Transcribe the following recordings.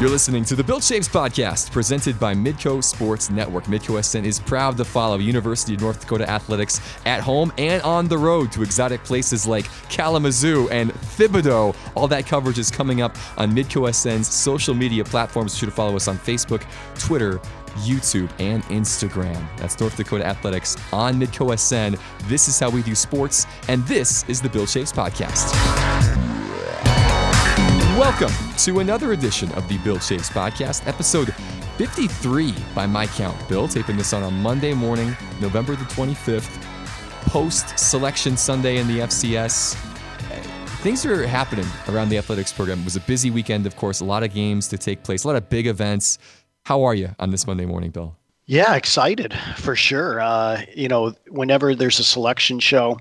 You're listening to the Bill Chaves podcast presented by Midco Sports Network. Midco SN is proud to follow University of North Dakota athletics at home and on the road to exotic places like Kalamazoo and Thibodaux. All that coverage is coming up on Midco SN's social media platforms. Sure to follow us on Facebook, Twitter, YouTube, and Instagram. That's North Dakota Athletics on Midco SN. This is how we do sports, and this is the Bill Chaves podcast. Welcome to another edition of the Bill Chaves Podcast, episode 53 by my count. Bill, taping this on a Monday morning, November the 25th, post selection Sunday in the FCS. Things are happening around the athletics program. It was a busy weekend, of course, a lot of games to take place, a lot of big events. How are you on this Monday morning, Bill? Yeah, excited for sure. Uh, you know, whenever there's a selection show,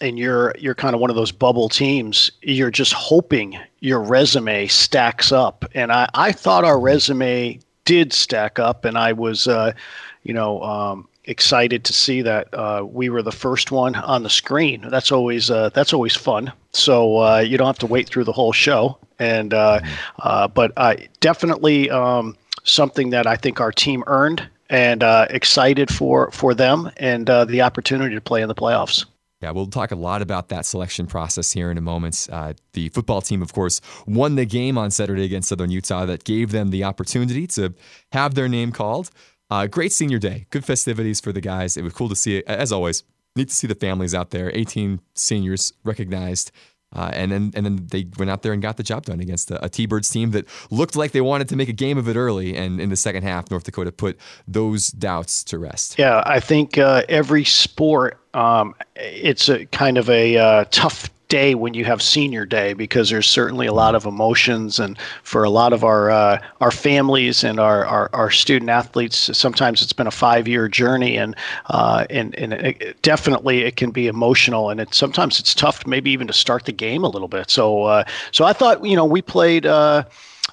and you're you're kind of one of those bubble teams, you're just hoping your resume stacks up. And I, I thought our resume did stack up, and I was, uh, you know, um, excited to see that uh, we were the first one on the screen. That's always uh, that's always fun. So uh, you don't have to wait through the whole show. And uh, uh, but definitely um, something that I think our team earned, and excited for for them and the opportunity to play in the playoffs. Yeah, we'll talk a lot about that selection process here in a moment. Uh, the football team, of course, won the game on Saturday against Southern Utah that gave them the opportunity to have their name called. Uh, great senior day, good festivities for the guys. It was cool to see it, as always. Neat to see the families out there. 18 seniors recognized. Uh, and then and then they went out there and got the job done against a, a T-Birds team that looked like they wanted to make a game of it early. And in the second half, North Dakota put those doubts to rest. Yeah, I think uh, every sport, um, it's a kind of a uh, tough day when you have senior day because there's certainly a lot of emotions and for a lot of our uh, our families and our, our, our student athletes sometimes it's been a five year journey and uh, and and it, definitely it can be emotional and it sometimes it's tough maybe even to start the game a little bit. So uh, so I thought you know we played uh,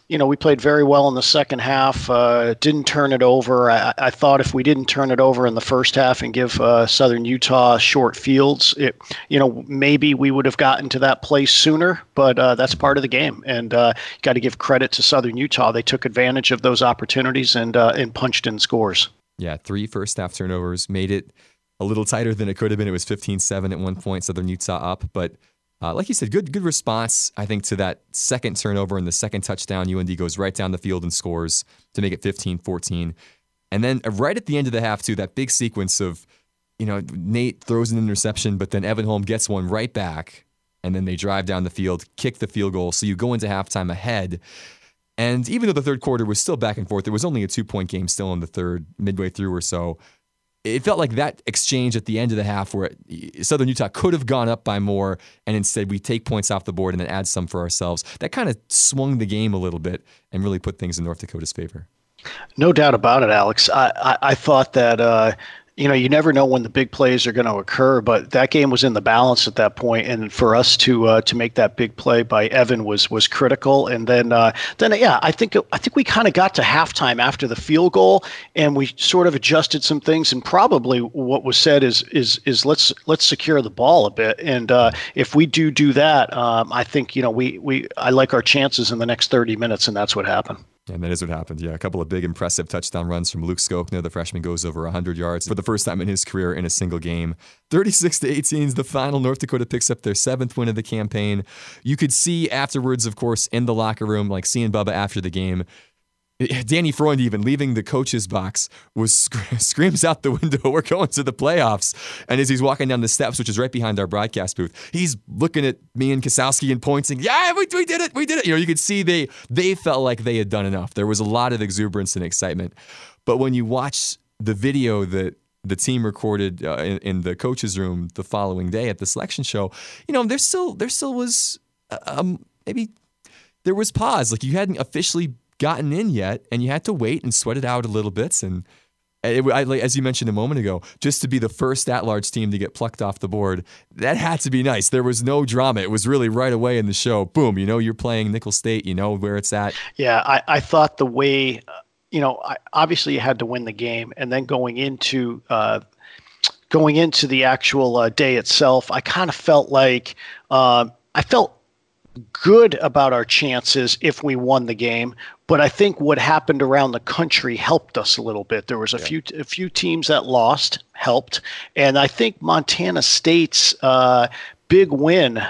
you know, we played very well in the second half. Uh, didn't turn it over. I, I, thought if we didn't turn it over in the first half and give uh, Southern Utah short fields, it, you know, maybe we would have gotten to that place sooner. But uh, that's part of the game, and uh, got to give credit to Southern Utah. They took advantage of those opportunities and uh, and punched in scores. Yeah, three first half turnovers made it a little tighter than it could have been. It was 15-7 at one point. Southern Utah up, but uh, like you said, good good response, I think, to that second turnover and the second touchdown. UND goes right down the field and scores to make it 15 14. And then right at the end of the half, too, that big sequence of, you know, Nate throws an interception, but then Evan Holm gets one right back. And then they drive down the field, kick the field goal. So you go into halftime ahead. And even though the third quarter was still back and forth, it was only a two point game still in the third, midway through or so it felt like that exchange at the end of the half where Southern Utah could have gone up by more, and instead we take points off the board and then add some for ourselves. That kind of swung the game a little bit and really put things in North Dakota's favor. No doubt about it, Alex. I, I, I thought that uh, you know, you never know when the big plays are going to occur, but that game was in the balance at that point, and for us to uh, to make that big play by Evan was was critical. And then uh, then yeah, I think I think we kind of got to halftime after the field goal, and we sort of adjusted some things. And probably what was said is is is let's let's secure the ball a bit, and uh, if we do do that, um, I think you know we we I like our chances in the next thirty minutes, and that's what happened. And that is what happened. Yeah, a couple of big, impressive touchdown runs from Luke Skokna. The freshman goes over 100 yards for the first time in his career in a single game. 36 to 18 is the final. North Dakota picks up their seventh win of the campaign. You could see afterwards, of course, in the locker room, like seeing Bubba after the game, Danny Freund, even leaving the coach's box, was sc- screams out the window, "We're going to the playoffs!" And as he's walking down the steps, which is right behind our broadcast booth, he's looking at me and Kasowski and pointing, "Yeah, we, we did it! We did it!" You know, you could see they they felt like they had done enough. There was a lot of exuberance and excitement. But when you watch the video that the team recorded uh, in, in, the coach's room the following day at the selection show, you know, there still there still was uh, um, maybe there was pause. Like you hadn't officially gotten in yet, and you had to wait and sweat it out a little bit. And it, I, as you mentioned a moment ago, just to be the first at-large team to get plucked off the board, that had to be nice. There was no drama. It was really right away in the show. Boom, you know you're playing Nicholls State. You know where it's at. Yeah, I, I thought the way, you know, I, obviously you had to win the game, and then going into uh, going into the actual uh, day itself, I kind of felt like uh, I felt good about our chances if we won the game. But I think what happened around the country helped us a little bit. There was a yeah. few a few teams that lost, helped, and I think Montana State's uh, big win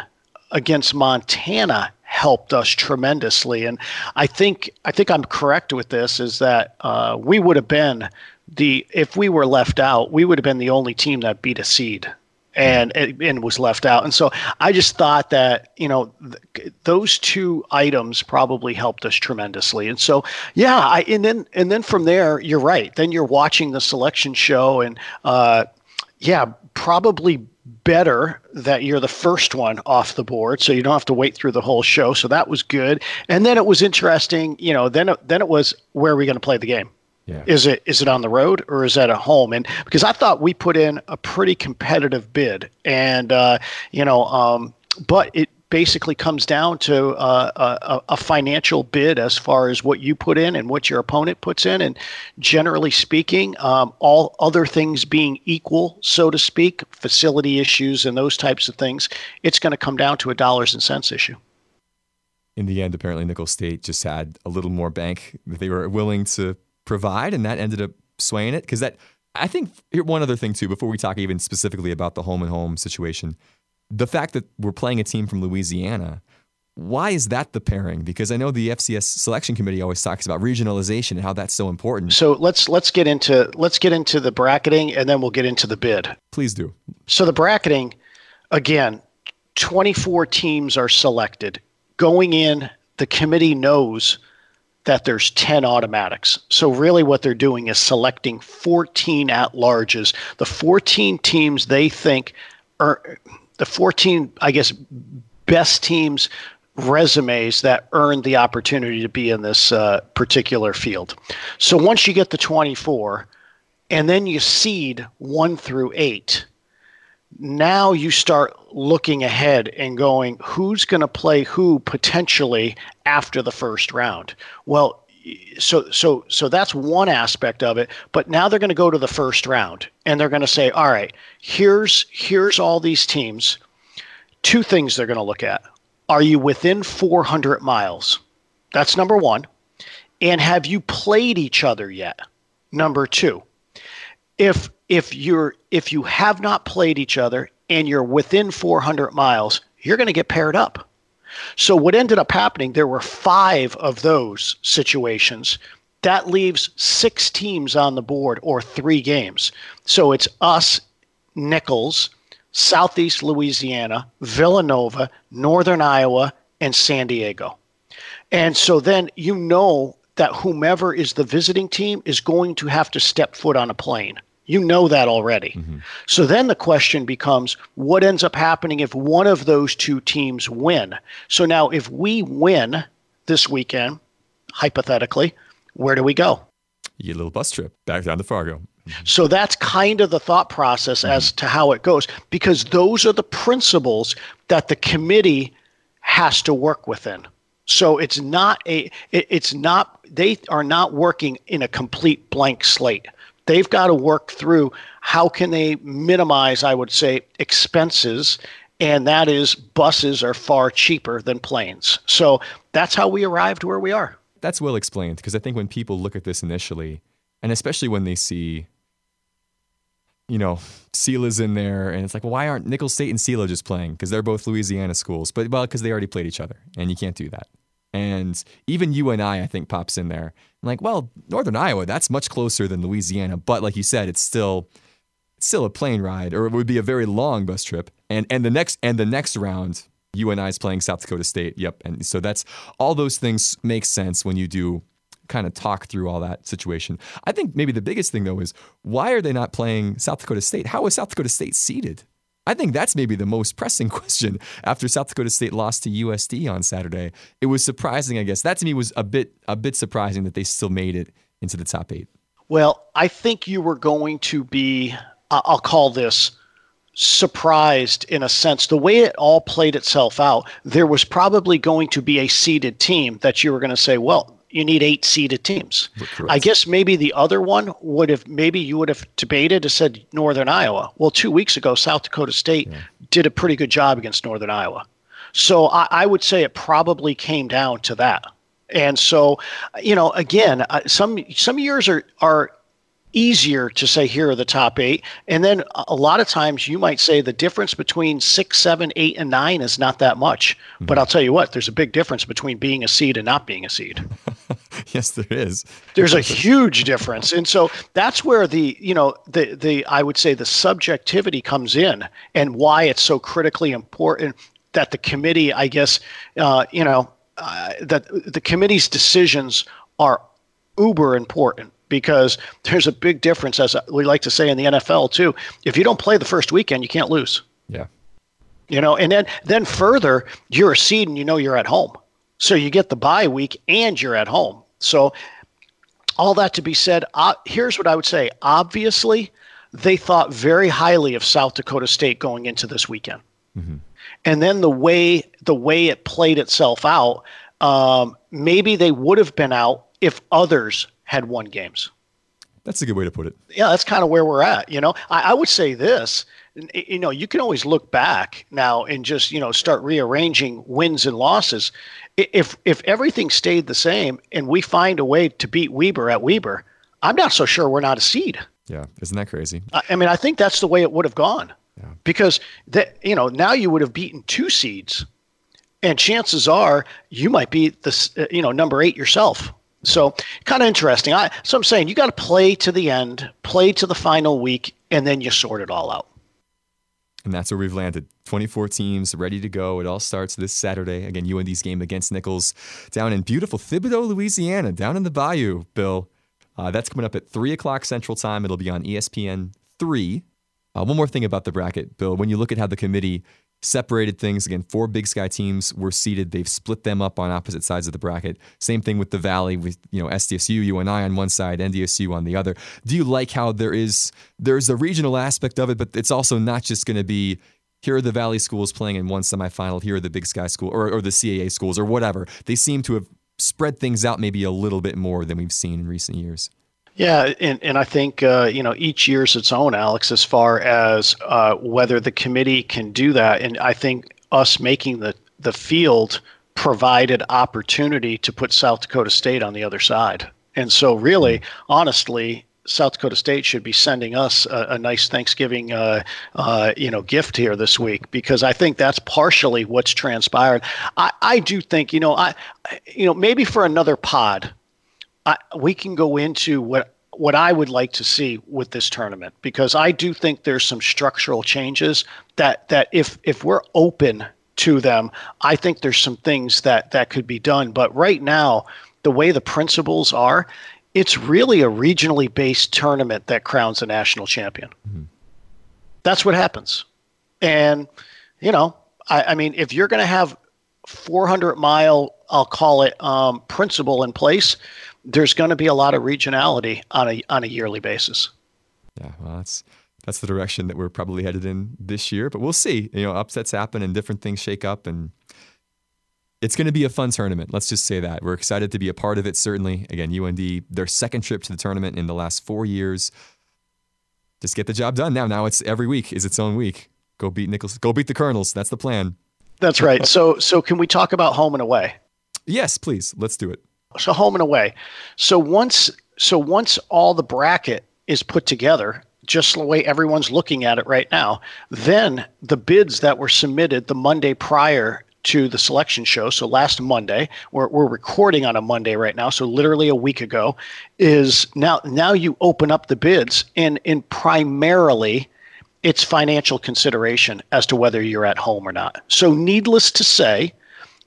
against Montana helped us tremendously. And I think I think I'm correct with this is that uh, we would have been the if we were left out, we would have been the only team that beat a seed and and was left out. And so I just thought that you know th- those two items probably helped us tremendously. And so yeah, I and then and then from there, you're right. Then you're watching the selection show, and uh, yeah, probably better that you're the first one off the board so you don't have to wait through the whole show so that was good and then it was interesting you know then then it was where are we going to play the game yeah. Is it is it on the road or is that at home? And because I thought we put in a pretty competitive bid, and uh, you know, um, but it basically comes down to uh, a, a, financial bid as far as what you put in and what your opponent puts in. And generally speaking, um, all other things being equal, so to speak, facility issues and those types of things, it's going to come down to a dollars and cents issue. In the end, apparently Nicholls State just had a little more bank that they were willing to provide, and that ended up swaying it. Because that, I think, one other thing too, before we talk even specifically about the home and home situation, the fact that we're playing a team from Louisiana. Why is that the pairing? Because I know the FCS selection committee always talks about regionalization and how that's so important. So let's let's get into let's get into the bracketing and then we'll get into the bid. Please do. So the bracketing, again, 24 teams are selected. Going in, the committee knows that there's 10 automatics. So really what they're doing is selecting 14 at larges. The 14 teams they think are the 14 I guess best teams resumes that earn the opportunity to be in this uh, particular field. So once you get the 24 and then you seed 1 through 8 now you start looking ahead and going, who's going to play who potentially after the first round? Well, so so so that's one aspect of it but now they're going to go to the first round and they're going to say all right here's here's all these teams. Two things they're going to look at. Are you within 400 miles? That's number 1 and have you played each other yet? Number 2 if if you're if you have not played each other and you're within 400 miles, you're going to get paired up. So what ended up happening, there were five of those situations. That leaves six teams on the board or three games. So it's us, Nicholls, Southeast Louisiana, Villanova, Northern Iowa, and San Diego. And so then you know that whomever is the visiting team is going to have to step foot on a plane. You know that already. Mm-hmm. So then the question becomes what ends up happening if one of those two teams win? So now, if we win this weekend, hypothetically, where do we go? You get a little bus trip back down to Fargo. Mm-hmm. So that's kind of the thought process mm-hmm. as to how it goes, because those are the principles that the committee has to work within. So it's not a, it, it's not, they are not working in a complete blank slate they've got to work through how can they minimize, I would say, expenses. And that is buses are far cheaper than planes. So that's how we arrived where we are. That's well explained because I think when people look at this initially, and especially when they see, you know, Sela's in there, and it's like, well, why aren't Nicholls State and Sela just playing? Because they're both Louisiana schools, but well, because they already played each other, and you can't do that. And even you and I I think, pops in there. I'm like, well, Northern Iowa, that's much closer than Louisiana. But like you said, it's still still a plane ride, or it would be a very long bus trip. And and the next and the next round, UNI is playing South Dakota State. Yep. And so that's all those things make sense when you do kind of talk through all that situation. I think maybe the biggest thing though is why are they not playing South Dakota State? How is South Dakota State seeded? I think that's maybe the most pressing question after South Dakota State lost to USD on Saturday. It was surprising, I guess. That to me was a bit a bit surprising that they still made it into the top 8. Well, I think you were going to be I'll call this surprised in a sense. The way it all played itself out, there was probably going to be a seeded team that you were going to say, well, you need eight seeded teams. Correct. I guess maybe the other one would have maybe you would have debated and said Northern Iowa. Well, two weeks ago, South Dakota State yeah. did a pretty good job against Northern Iowa. So I, I would say it probably came down to that. And so, you know, again, uh, some some years are are easier to say here are the top eight. And then a lot of times you might say the difference between six, seven, eight, and nine is not that much. Mm-hmm. But I'll tell you what, there's a big difference between being a seed and not being a seed. yes, there is. there's a huge difference. And so that's where the, you know, the the I would say the subjectivity comes in and why it's so critically important that the committee, I guess, uh, you know, uh, that the committee's decisions are uber important because there's a big difference, as we like to say in the NFL too. If you don't play the first weekend, you can't lose. Yeah. You know, and then then further, you're a seed and you know you're at home, so you get the bye week and you're at home. So all that to be said, uh, here's what I would say. Obviously, they thought very highly of South Dakota State going into this weekend, mm-hmm. and then the way the way it played itself out, um, maybe they would have been out if others had won games. That's a good way to put it. Yeah, that's kind of where we're at. You know, I, I, would say this. You know, you can always look back now and just you know start rearranging wins and losses. If if everything stayed the same and we find a way to beat Weber at Weber, I'm not so sure we're not a seed. Yeah, isn't that crazy? I, I mean, I think that's the way it would have gone. Yeah. Because that you know now you would have beaten two seeds, and chances are you might be the uh, you know number eight yourself. So kind of interesting. I, so I'm saying you got to play to the end, play to the final week, and then you sort it all out. And that's where we've landed. 24 teams ready to go. It all starts this Saturday. Again, UND's game against Nicholls down in beautiful Thibodaux, Louisiana, down in the bayou, Bill. Uh, that's coming up at 3 o'clock Central Time. It'll be on ESPN 3. Uh, one more thing about the bracket, Bill. When you look at how the committee separated things. Again, four Big Sky teams were seeded. They've split them up on opposite sides of the bracket. Same thing with the Valley, with you know SDSU, UNI on one side, NDSU on the other. Do you like how there is there's a regional aspect of it, but it's also not just going to be here are the Valley schools playing in one semifinal, here are the Big Sky school or, or the CAA schools or whatever. They seem to have spread things out maybe a little bit more than we've seen in recent years. Yeah, and, and I think uh, you know each year's its own, Alex, as far as uh, whether the committee can do that. And I think us making the the field provided opportunity to put South Dakota State on the other side. And so, really, honestly, South Dakota State should be sending us a, a nice Thanksgiving, uh, uh, you know, gift here this week because I think that's partially what's transpired. I, I do think, you know, I, you know, maybe for another pod, I, we can go into what what I would like to see with this tournament because I do think there's some structural changes that that if if we're open to them, I think there's some things that that could be done. But right now, the way the principles are, it's really a regionally based tournament that crowns a national champion. Mm-hmm. That's what happens, and you know, I, I mean, if you're going to have 400 mile, I'll call it um, principle in place there's going to be a lot of regionality on a on a yearly basis. Yeah, well, that's that's the direction that we're probably headed in this year, but we'll see. You know, upsets happen and different things shake up, and it's going to be a fun tournament. Let's just say that we're excited to be a part of it. Certainly, again, UND their second trip to the tournament in the last four years. Just get the job done now. Now it's every week is its own week. Go beat Nicholls. Go beat the Colonels. That's the plan. That's right. So so can we talk about home and away? Yes, please. Let's do it so home and away. So once so once all the bracket is put together, just the way everyone's looking at it right now, then the bids that were submitted the Monday prior to the selection show, so last Monday, we're, we're recording on a Monday right now, so literally a week ago, is now now you open up the bids and in primarily it's financial consideration as to whether you're at home or not. So needless to say,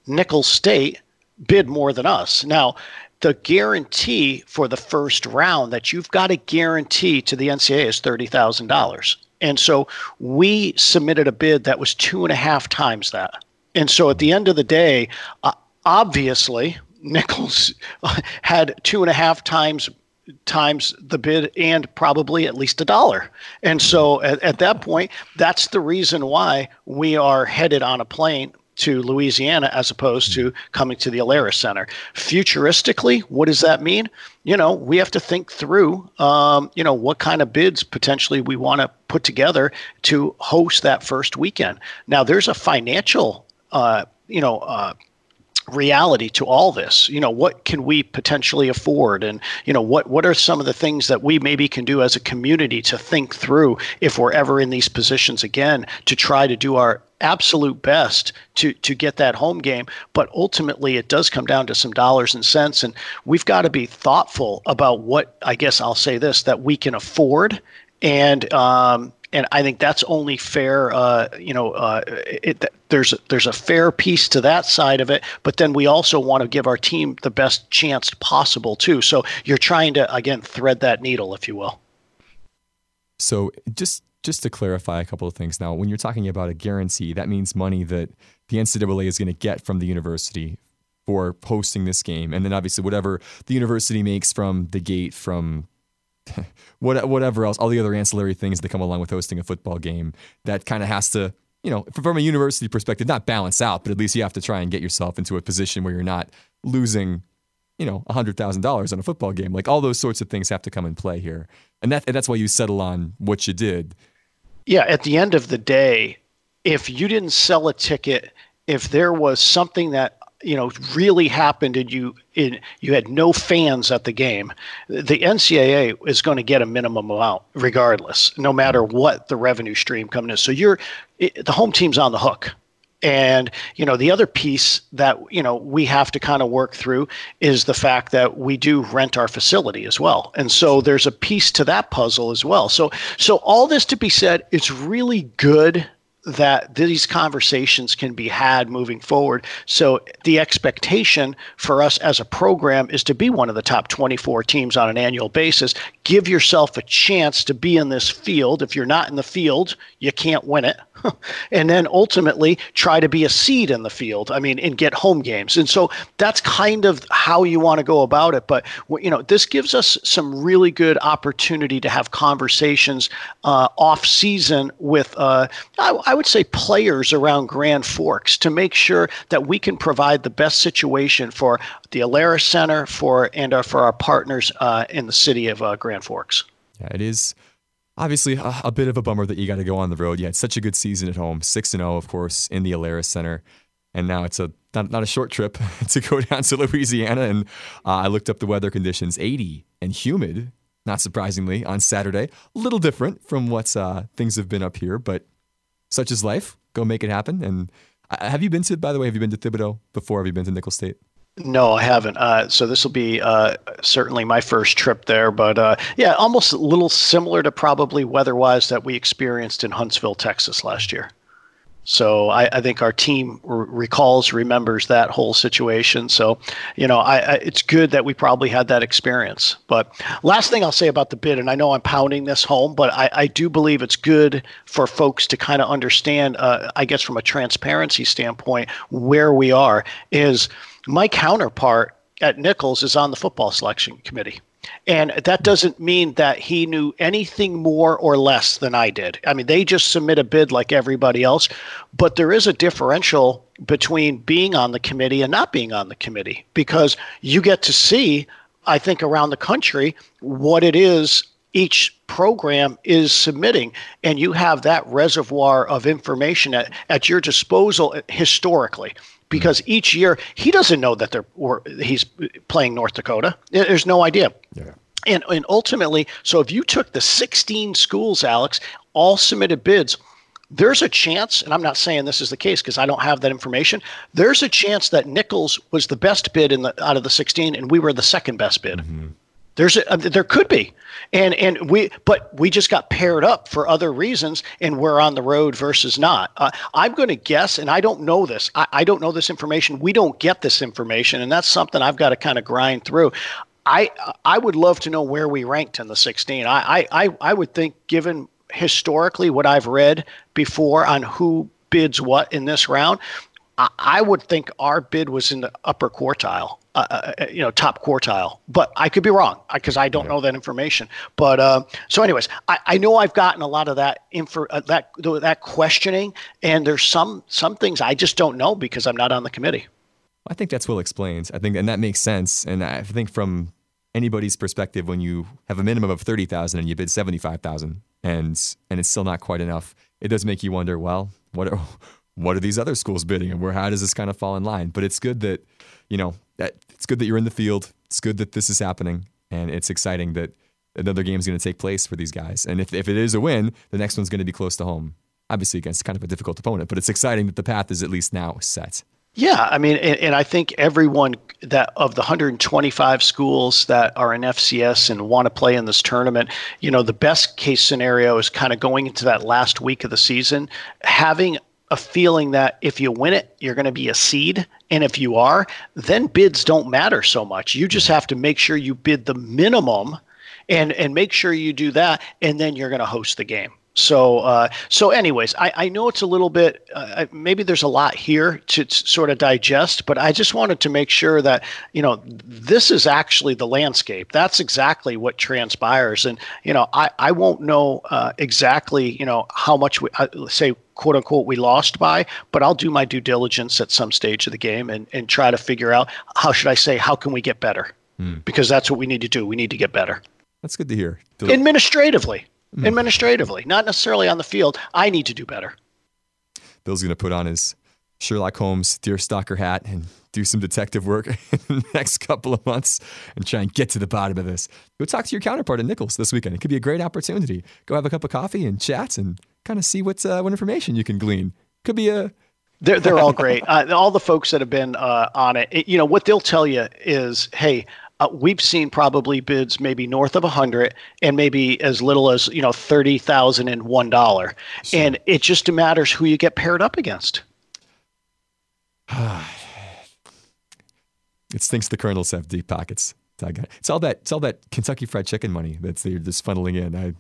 Nicholls State bid more than us. Now, the guarantee for the first round that you've got to guarantee to the NCAA is thirty thousand dollars. And so we submitted a bid that was two and a half times that. And so at the end of the day, uh, obviously Nicholls had two and a half times times the bid and probably at least a dollar. And so at, at that point, that's the reason why we are headed on a plane to Louisiana as opposed to coming to the Alerus Center. Futuristically, what does that mean? You know, we have to think through, um, you know, what kind of bids potentially we want to put together to host that first weekend. Now, there's a financial uh, you know, uh, reality to all this you know what can we potentially afford and you know what what are some of the things that we maybe can do as a community to think through if we're ever in these positions again to try to do our absolute best to to get that home game but ultimately it does come down to some dollars and cents and we've got to be thoughtful about what I guess I'll say this that we can afford and um, and I think that's only fair. Uh, you know, uh, it, there's there's a fair piece to that side of it, but then we also want to give our team the best chance possible too. So you're trying to again thread that needle, if you will. So just just to clarify a couple of things now, when you're talking about a guarantee, that means money that the NCAA is going to get from the university for hosting this game, and then obviously whatever the university makes from the gate from whatever else, all the other ancillary things that come along with hosting a football game, that kind of has to, you know, from a university perspective, not balance out, but at least you have to try and get yourself into a position where you're not losing, you know, $100,000 on a football game. Like all those sorts of things have to come in play here. And, that, and that's why you settle on what you did. Yeah, at the end of the day, if you didn't sell a ticket, if there was something that you know really happened and you in, you had no fans at the game the ncaa is going to get a minimum amount regardless no matter what the revenue stream coming in. So you're it, the home team's on the hook and you know the other piece that you know we have to kind of work through is the fact that we do rent our facility as well and so there's a piece to that puzzle as well so so all this to be said it's really good that these conversations can be had moving forward. So the expectation for us as a program is to be one of the top 24 teams on an annual basis. Give yourself a chance to be in this field. If you're not in the field, you can't win it. and then ultimately try to be a seed in the field. I mean, and get home games. And so that's kind of how you want to go about it. But you know, this gives us some really good opportunity to have conversations uh, off season with, uh, I, I would say, players around Grand Forks to make sure that we can provide the best situation for the Alerus Center for and uh, for our partners uh, in the city of uh, Grand Forks. Yeah, it is obviously a, a, bit of a bummer that you got to go on the road. You had such a good season at home, six and zero, of course, in the Alerus Center, and now it's a not, not a short trip to go down to Louisiana. And uh, I looked up the weather conditions: 80 and humid. Not surprisingly, on Saturday, a little different from what uh, things have been up here, but such is life. Go make it happen. And uh, have you been to? By the way, have you been to Thibodaux before? Have you been to Nicholls State? No, I haven't. Uh, so this will be uh, certainly my first trip there, but uh, yeah, almost a little similar to probably weather-wise that we experienced in Huntsville, Texas last year. So I, I think our team r- recalls, remembers that whole situation. So, you know, I, I, it's good that we probably had that experience. But last thing I'll say about the bid, and I know I'm pounding this home, but I, do believe it's good for folks to kind of understand, uh, I guess, from a transparency standpoint, where we are is – my counterpart at Nicholls is on the football selection committee. And that doesn't mean that he knew anything more or less than I did. I mean, they just submit a bid like everybody else, but there is a differential between being on the committee and not being on the committee because you get to see, I think, around the country what it is each program is submitting and you have that reservoir of information at, at your disposal historically because each year he doesn't know that they're or he's playing North Dakota. There's no idea. Yeah. And, and ultimately, so if you took the 16 schools, Alex, all submitted bids, there's a chance, and I'm not saying this is the case because I don't have that information. There's a chance that Nicholls was the best bid in the out of the 16, and we were the second best bid. Mm-hmm. There's a, uh, there could be, and and we but we just got paired up for other reasons, and we're on the road versus not. Uh, I'm going to guess, and I don't know this. I, I don't know this information. We don't get this information, and that's something I've got to kind of grind through. I I would love to know where we ranked in the 16. I I I would think, given historically what I've read before on who bids what in this round, I would think our bid was in the upper quartile, uh, uh, uh you know, top quartile. But I could be wrong because I don't know that information. But uh, so, anyways, I, I, know I've gotten a lot of that info, uh, that that questioning, and there's some some things I just don't know because I'm not on the committee. I think that's well explained. I think, and that makes sense. And I think from anybody's perspective, when you have a minimum of thirty thousand and you bid seventy five thousand, and and it's still not quite enough, it does make you wonder. Well, what? Are, what are these other schools bidding and where how does this kind of fall in line? But it's good that, you know, that it's good that you're in the field. It's good that this is happening. And it's exciting that another game is going to take place for these guys. And if, if it is a win, the next one's going to be close to home. Obviously against kind of a difficult opponent, but it's exciting that the path is at least now set. Yeah, I mean, and, and, I think everyone that of the 125 schools that are in FCS and want to play in this tournament, you know, the best case scenario is kind of going into that last week of the season, having a feeling that if you win it, you're going to be a seed. And if you are, then bids don't matter so much. You just have to make sure you bid the minimum and, and make sure you do that. And then you're going to host the game. So, uh, so anyways, I, I know it's a little bit, uh, maybe there's a lot here to, to, sort of digest, but I just wanted to make sure that, you know, this is actually the landscape. That's exactly what transpires. And, you know, I, I won't know uh, exactly, you know, how much we, uh, say, quote unquote, we lost by, but I'll do my due diligence at some stage of the game and, and try to figure out how should I say, how can we get better? Mm. Because that's what we need to do. We need to get better. That's good to hear. Administratively mm. administratively, not necessarily on the field. I need to do better. Bill's going to put on his Sherlock Holmes deerstalker hat and do some detective work in the next couple of months and try and get to the bottom of this. Go talk to your counterpart at Nicholls this weekend. It could be a great opportunity. Go have a cup of coffee and chat and kind of see what uh, what information you can glean. Could be a they're they're all great. Uh, all the folks that have been uh, on it, it, you know, what they'll tell you is, hey, uh, we've seen probably bids maybe north of a hundred and maybe as little as you know thirty thousand and one dollar, and it just matters who you get paired up against. it stinks the colonels have deep pockets. It's all that it's all that Kentucky Fried Chicken money that's they're just funneling in. I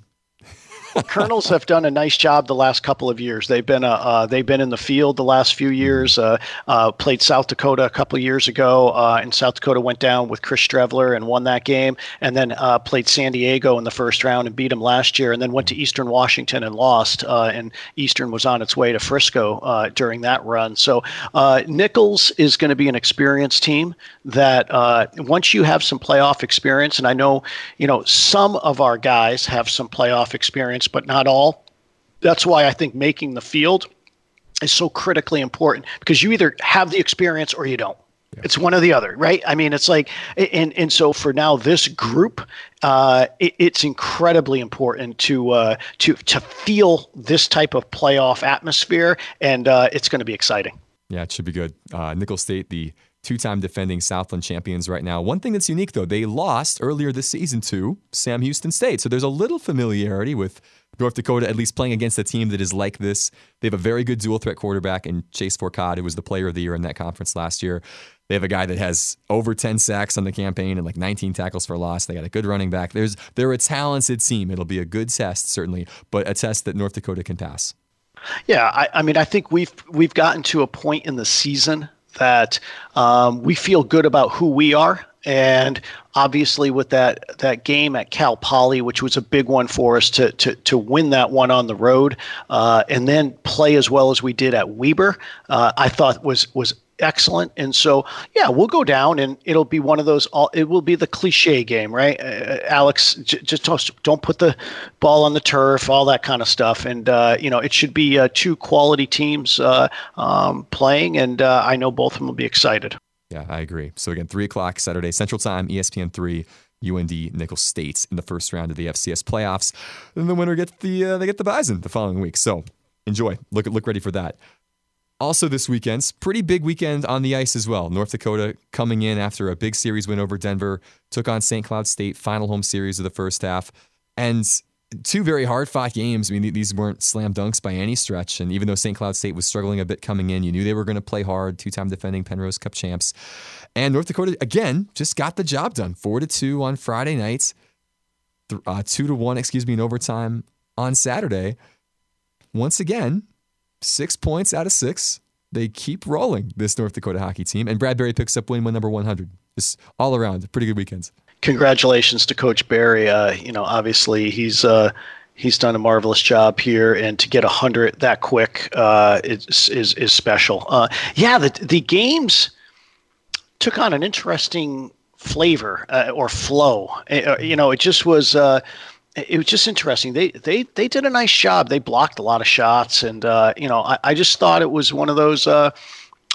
Colonels have done a nice job the last couple of years. They've been uh, uh, they've been in the field the last few years. Uh, uh played South Dakota a couple years ago, and South Dakota went down with Chris Streveler and won that game. And then played San Diego in the first round and beat them last year. And then went to Eastern Washington and lost. and Eastern was on its way to Frisco during that run. So Nicholls is going to be an experienced team that once you have some playoff experience, and I know you know some of our guys have some playoff experience but not all. That's why I think making the field is so critically important because you either have the experience or you don't. Yeah. It's one or the other, right? I mean, it's like, and and so for now, this group, uh, it, it's incredibly important to uh, to to feel this type of playoff atmosphere, and uh, it's going to be exciting. Yeah, it should be good. Uh, Nicholls State, the two-time defending Southland champions right now. One thing that's unique though, they lost earlier this season to Sam Houston State, so there's a little familiarity with North Dakota at least playing against a team that is like this. They have a very good dual threat quarterback in Chase Fourcade, who was the player of the year in that conference last year. They have a guy that has over 10 sacks on the campaign and like 19 tackles for loss. They got a good running back. There's they're a talented team. It'll be a good test certainly, but a test that North Dakota can pass. Yeah, I, I mean, I think we've we've gotten to a point in the season that um, we feel good about who we are. And obviously with that that game at Cal Poly, which was a big one for us to to to win that one on the road, uh, and then play as well as we did at Weber, uh, I thought was was excellent. And so, yeah, we'll go down, and it'll be one of those. All it will be the cliche game, right? Uh, Alex, j- just don't, put the ball on the turf, all that kind of stuff. And uh, you know, it should be uh, two quality teams uh, um, playing, and uh, I know both of them will be excited. Yeah, I agree. So again, three o'clock Saturday Central Time, ESPN three. UND Nicholls State in the first round of the FCS playoffs. And the winner gets the uh, they get the Bison the following week. So enjoy. Look look ready for that. Also this weekend's pretty big weekend on the ice as well. North Dakota coming in after a big series win over Denver, took on St. Cloud State, final home series of the first half, and two very hard fought games. I mean, these weren't slam dunks by any stretch. And even though St. Cloud State was struggling a bit coming in, you knew they were going to play hard. Two time defending Penrose Cup champs. And North Dakota, again, just got the job done. Four to two on Friday night, uh, two to one, excuse me, in overtime on Saturday. Once again, six points out of six. They keep rolling, this North Dakota hockey team. And Brad Berry picks up win number 100. Just all around, pretty good weekends congratulations to Coach Berry. Uh, you know, obviously he's uh, he's done a marvelous job here, and to get hundred that quick uh, is, is is special. Uh, yeah, the the games took on an interesting flavor uh, or flow. Uh, you know, it just was it was just interesting. They they they did a nice job. They blocked a lot of shots, and uh, you know, I, I just thought it was one of those uh,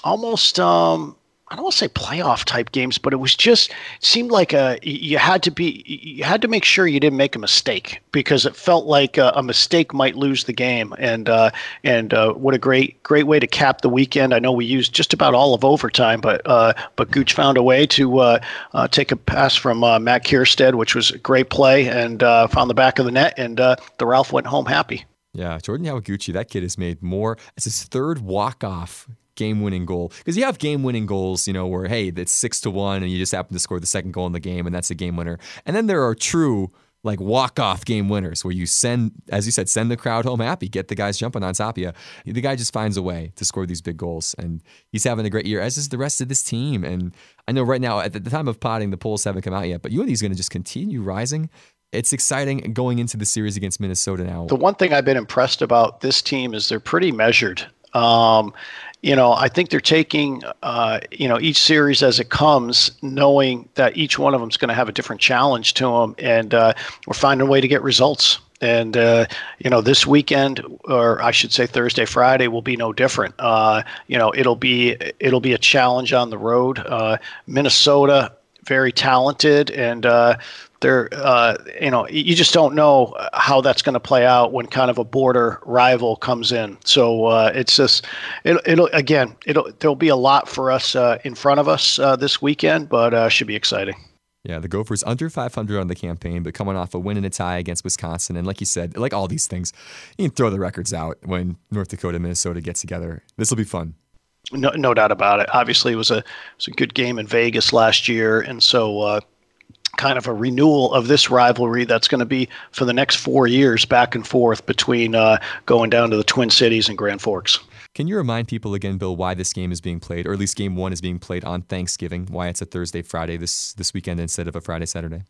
almost um, I don't want to say playoff type games, but it was just seemed like a you had to be you had to make sure you didn't make a mistake because it felt like a, a mistake might lose the game. And uh, and uh, what a great great way to cap the weekend. I know we used just about all of overtime, but uh, but Gooch found a way to uh, uh, take a pass from uh, Matt Kiersted, which was a great play, and found the back of the net, and the Ralph went home happy. Yeah, Jordan Kawaguchi, that kid has made more. It's his third walk off game winning goal because you have game winning goals, you know, where hey, it's six to one and you just happen to score the second goal in the game and that's a game winner. And then there are true like walk off game winners where you send, as you said, send the crowd home happy, get the guys jumping on top of you. The guy just finds a way to score these big goals, and he's having a great year, as is the rest of this team. And I know right now, at the time of potting, the polls haven't come out yet, but UND's going to just continue rising. It's exciting going into the series against Minnesota now. The one thing I've been impressed about this team is they're pretty measured. Um, you know, I think they're taking, uh, you know, each series as it comes, knowing that each one of them is going to have a different challenge to them, and uh, we're finding a way to get results. And uh, you know, this weekend, or I should say Thursday, Friday, will be no different. Uh, you know, it'll be it'll be a challenge on the road. Uh, Minnesota, very talented, and uh, there, uh, you know, you just don't know how that's going to play out when kind of a border rival comes in. So uh, it's just, it, it'll again, it'll there'll be a lot for us uh, in front of us uh, this weekend, but uh, should be exciting. Yeah, the Gophers under 500 on the campaign, but coming off a win and a tie against Wisconsin. And like you said, like all these things, you can throw the records out when North Dakota Minnesota get together. This will be fun. No, no doubt about it. Obviously, it was a it was a good game in Vegas last year, and so uh, kind of a renewal of this rivalry that's going to be for the next four years back and forth between uh, going down to the Twin Cities and Grand Forks. Can you remind people again, Bill, why this game is being played, or at least game one is being played on Thanksgiving? Why it's a Thursday, Friday this this weekend instead of a Friday, Saturday?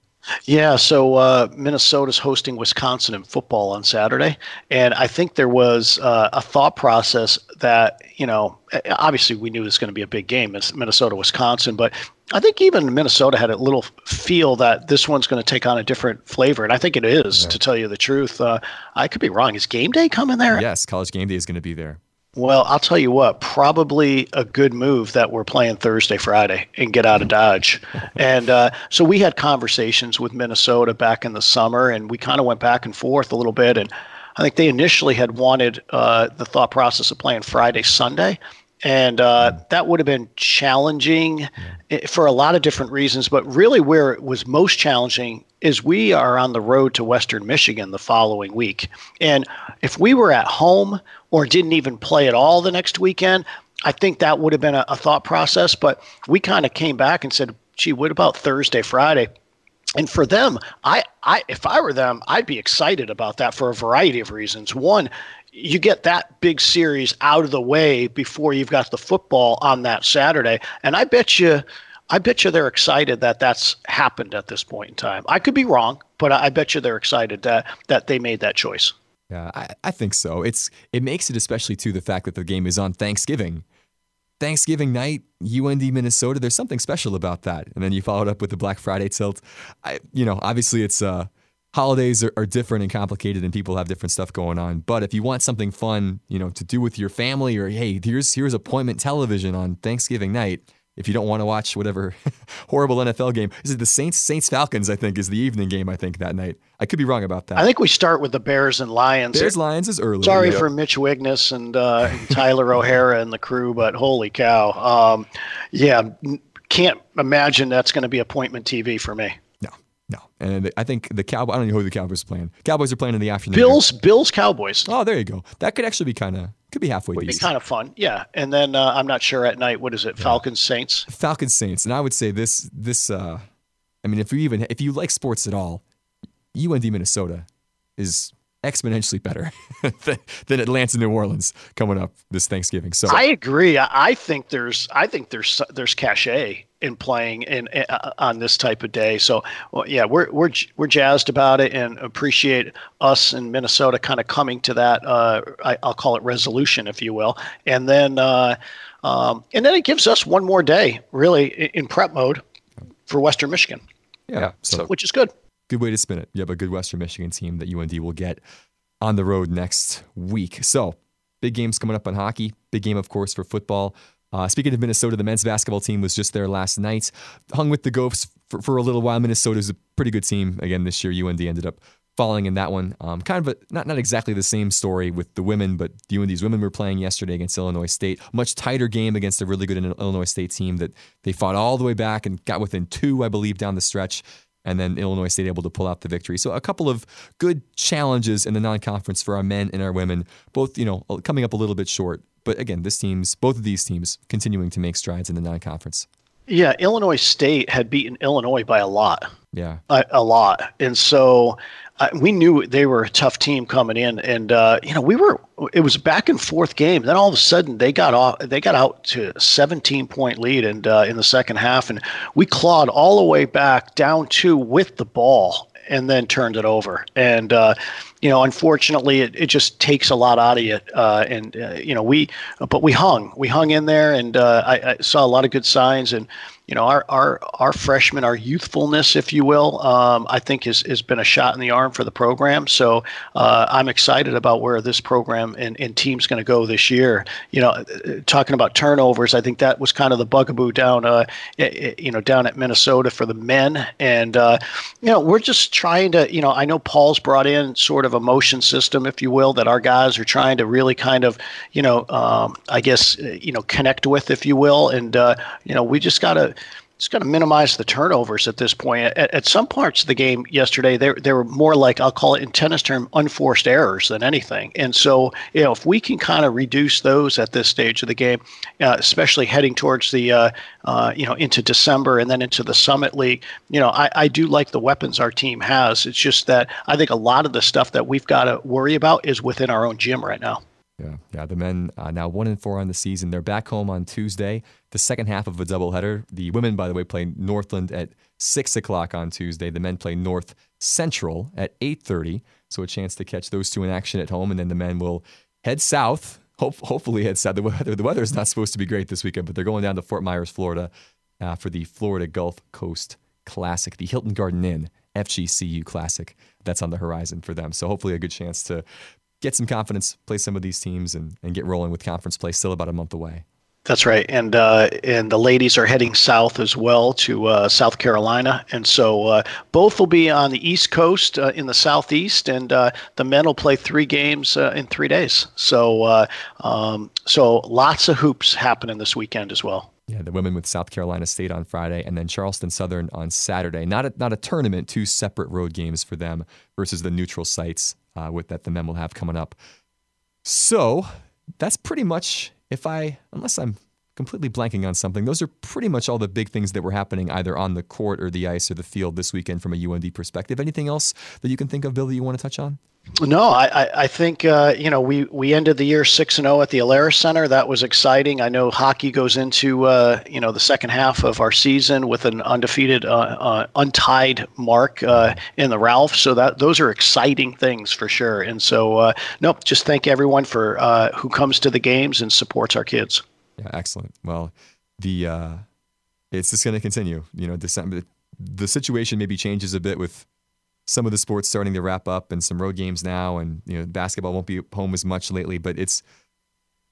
Yeah, so uh, Minnesota's hosting Wisconsin in football on Saturday, and I think there was uh, a thought process that you know, obviously we knew it was going to be a big game, Minnesota Wisconsin, but I think even Minnesota had a little feel that this one's going to take on a different flavor, and I think it is. Yeah. To tell you the truth, uh, I could be wrong. Is game day coming there? Yes, college game day is going to be there. Well, I'll tell you what, probably a good move that we're playing Thursday, Friday and get out of Dodge. and uh, so we had conversations with Minnesota back in the summer, and we kind of went back and forth a little bit. And I think they initially had wanted uh, the thought process of playing Friday, Sunday. And uh, that would have been challenging eh, for a lot of different reasons. But really, where it was most challenging is we are on the road to Western Michigan the following week. And if we were at home, or didn't even play at all the next weekend, I think that would have been a, a thought process. But we kind of came back and said, gee, what about Thursday, Friday? And for them, I, I, if I were them, I'd be excited about that for a variety of reasons. One, you get that big series out of the way before you've got the football on that Saturday, and I bet you, I bet you they're excited that that's happened at this point in time. I could be wrong, but I bet you they're excited that that they made that choice. Yeah, I, I think so. It's it makes it especially too the fact that the game is on Thanksgiving. Thanksgiving night, UND Minnesota. There's something special about that. And then you followed up with the Black Friday tilt. I, you know, obviously it's uh, holidays are, are, different and complicated, and people have different stuff going on. But if you want something fun, you know, to do with your family, or hey, here's here's appointment television on Thanksgiving night if you don't want to watch whatever horrible NFL game. Is it the Saints Saints Falcons? I think is the evening game. I think that night. I could be wrong about that. I think we start with the Bears and Lions. Bears Lions is early. Sorry yeah. for Mitch Wigness and uh, Tyler O'Hara and the crew, but holy cow, um, yeah, can't imagine that's going to be appointment TV for me. No, and I think the Cowboys. I don't know who the Cowboys are playing. Cowboys are playing in the afternoon. Bills, Bills, Cowboys. Oh, there you go. That could actually be kind of could be halfway Would be kind of fun, yeah. And then uh, I'm not sure at night. What is it? Yeah. Falcons Saints. Falcons Saints, and I would say this this. Uh, I mean, if you even if you like sports at all, UND Minnesota is exponentially better than Atlanta New Orleans coming up this Thanksgiving. So I agree. I think there's I think there's there's cachet in playing in, in uh, on this type of day. So well, yeah, we're we're we're jazzed about it and appreciate us in Minnesota kind of coming to that. Uh, I, will call it resolution, if you will, and then uh, um, and then it gives us one more day really in, in prep mode for Western Michigan. Yeah, so which is good. Good way to spin it. You have a good Western Michigan team that UND will get on the road next week. So, big games coming up on hockey. Big game, of course, for football. Uh, speaking of Minnesota, the men's basketball team was just there last night. Hung with the Gophers for, for a little while. Minnesota's a pretty good team again this year. UND ended up falling in that one. Um, kind of a, not not exactly the same story with the women, but UND's women were playing yesterday against Illinois State. Much tighter game against a really good Illinois State team that they fought all the way back and got within two, I believe, down the stretch. And then Illinois State able to pull out the victory. So a couple of good challenges in the non-conference for our men and our women, both you know coming up a little bit short. But again, this team's both of these teams continuing to make strides in the non-conference. Yeah, Illinois State had beaten Illinois by a lot. Yeah, a, a lot, and so we knew they were a tough team coming in, and uh, you know we were. It was back and forth game. Then all of a sudden they got off. They got out to a 17 point lead, and uh, in the second half, and we clawed all the way back down two with the ball, and then turned it over. And uh, you know, unfortunately, it, it just takes a lot out of you. Uh, and uh, you know, we but we hung, we hung in there, and I, I, saw a lot of good signs. And you know, our our our freshmen, our youthfulness, if you will, um, I think has has been a shot in the arm for the program. So uh, I'm excited about where this program and, and team's going to go this year. You know, talking about turnovers, I think that was kind of the bugaboo down, uh, you know, down at Minnesota for the men. And uh, you know, we're just trying to, you know, I know Paul's brought in sort of a motion system, if you will, that our guys are trying to really kind of, you know, um, I guess, you know, connect with, if you will. And uh, you know, we just got to it's going to minimize the turnovers at this point. At, at, some parts of the game yesterday, they, they were more like, I'll call it in tennis term, unforced errors than anything. And so, you know, if we can kind of reduce those at this stage of the game, uh, especially heading towards the, uh, uh, you know, into December and then into the Summit League, you know, I, I do like the weapons our team has. It's just that I think a lot of the stuff that we've got to worry about is within our own gym right now. Yeah, yeah. The men uh, now one and four on the season. They're back home on Tuesday, the second half of a doubleheader. The women, by the way, play Northland at six o'clock on Tuesday. The men play North Central at eight thirty. So a chance to catch those two in action at home, and then the men will head south. Hope, hopefully head south. The weather, the weather is not supposed to be great this weekend, but they're going down to Fort Myers, Florida, uh, for the Florida Gulf Coast Classic, the Hilton Garden Inn FGCU Classic. That's on the horizon for them. So hopefully a good chance to get some confidence, play some of these teams, and, and get rolling with conference play still about a month away. That's right, and uh, and the ladies are heading south as well to uh, South Carolina, and so uh, both will be on the East Coast uh, in the Southeast, and uh, the men will play three games uh, in three days. So um, so lots of hoops happening this weekend as well. Yeah, the women with South Carolina State on Friday, and then Charleston Southern on Saturday. Not a, not a tournament, two separate road games for them versus the neutral sites with that the men will have coming up. So that's pretty much if I unless I'm completely blanking on something. Those are pretty much all the big things that were happening either on the court or the ice or the field this weekend from a UND perspective. Anything else that you can think of, Bill, that you want to touch on? No, I, I think uh, you know we, we ended the year six and zero oh at the Alerus Center. That was exciting. I know hockey goes into uh, you know the second half of our season with an undefeated, uh, uh untied mark uh, in the Ralph. So that those are exciting things for sure. And so uh, nope, just thank everyone for who comes to the games and supports our kids. Yeah, excellent. Well, the it's just going to continue. You know, December the situation maybe changes a bit with some of the sports starting to wrap up and some road games now, and you know basketball won't be home as much lately. But it's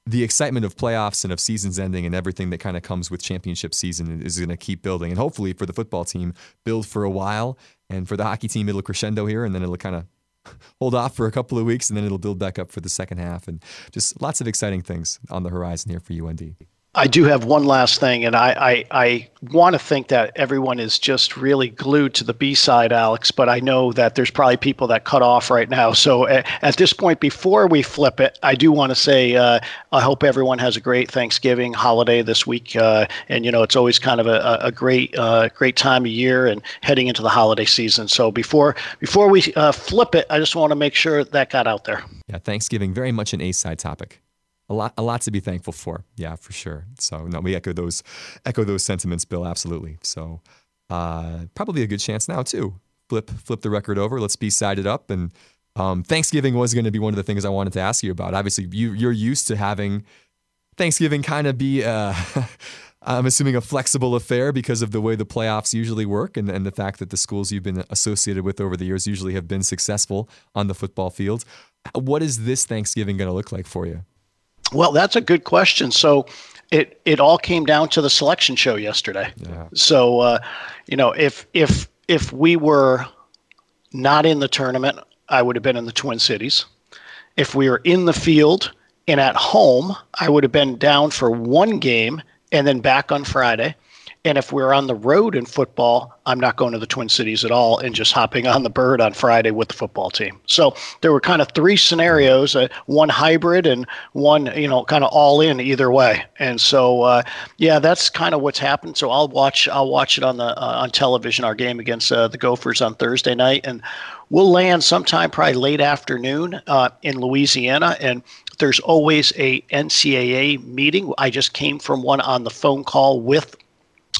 the excitement of playoffs and of seasons ending and everything that kind of comes with championship season is going to keep building, and hopefully for the football team, build for a while, and for the hockey team, it'll crescendo here, and then it'll kind of hold off for a couple of weeks, and then it'll build back up for the second half, and just lots of exciting things on the horizon here for UND. I do have one last thing, and I, I, I want to think that everyone is just really glued to the B side, Alex, but I know that there's probably people that cut off right now. So at, at this point, before we flip it, I do want to say uh, I hope everyone has a great Thanksgiving holiday this week. Uh, and, you know, it's always kind of a, a great uh, great time of year and heading into the holiday season. So before, before we uh, flip it, I just want to make sure that got out there. Yeah, Thanksgiving, very much an A side topic a lot a lot to be thankful for. Yeah, for sure. So no, we echo those echo those sentiments, Bill. Absolutely. So uh, probably a good chance now too. Flip flip the record over. Let's be sided up. And um, Thanksgiving was going to be one of the things I wanted to ask you about. Obviously, you you're used to having Thanksgiving kind of be. Uh, I'm assuming a flexible affair because of the way the playoffs usually work and, and the fact that the schools you've been associated with over the years usually have been successful on the football field. What is this Thanksgiving going to look like for you? Well, that's a good question. So it it all came down to the selection show yesterday. Yeah. So uh, you know, if if if we were not in the tournament, I would have been in the Twin Cities. If we were in the field and at home, I would have been down for one game and then back on Friday. And if we're on the road in football, I'm not going to the Twin Cities at all and just hopping on the bird on Friday with the football team. So there were kind of three scenarios, uh, one hybrid and one, you know, kind of all in either way. And so, uh, yeah, that's kind of what's happened. So I'll watch, I'll watch it on the uh, on television. Our game against uh, the Gophers on Thursday night, and we'll land sometime probably late afternoon uh, in Louisiana. And there's always a NCAA meeting. I just came from one on the phone call with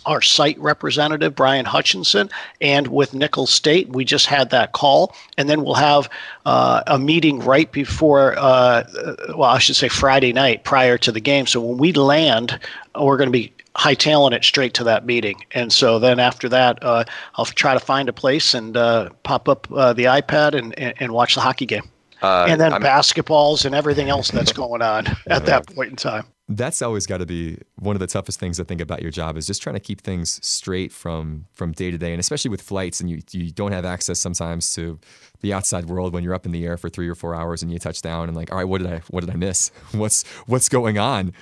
our site representative, Brian Hutchinson, and with Nicholls State. We just had that call. And then we'll have uh, a meeting right before, uh, well, I should say Friday night prior to the game. So when we land, we're going to be hightailing it straight to that meeting. And so then after that, uh, I'll try to find a place and uh, pop up uh, the iPad and, and, and watch the hockey game. Uh, and then I'm, basketballs and everything else that's going on at that point in time that's always got to be one of the toughest things I think about your job is just trying to keep things straight from from day to day, and especially with flights, and you you don't have access sometimes to the outside world when you're up in the air for three or four hours and you touch down and like, all right, what did I what did I miss? What's what's going on?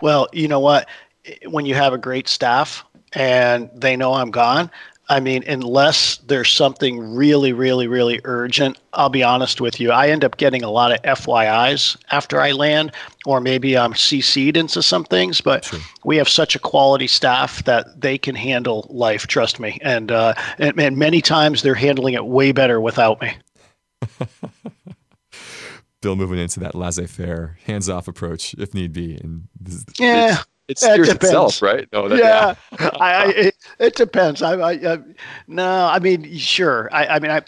Well, you know what? When you have a great staff and they know I'm gone, I mean, unless there's something really, really, really urgent, I'll be honest with you. I end up getting a lot of FYIs after I land, or maybe I'm CC'd into some things, but sure. we have such a quality staff that they can handle life, trust me. And, uh, and, and many times they're handling it way better without me. Bill moving into that laissez faire, hands off approach if need be. And this, yeah it steers it itself, right? No, that, yeah, yeah. I, I, it, it, depends. I, I, I, no, I mean, sure. I, I mean, I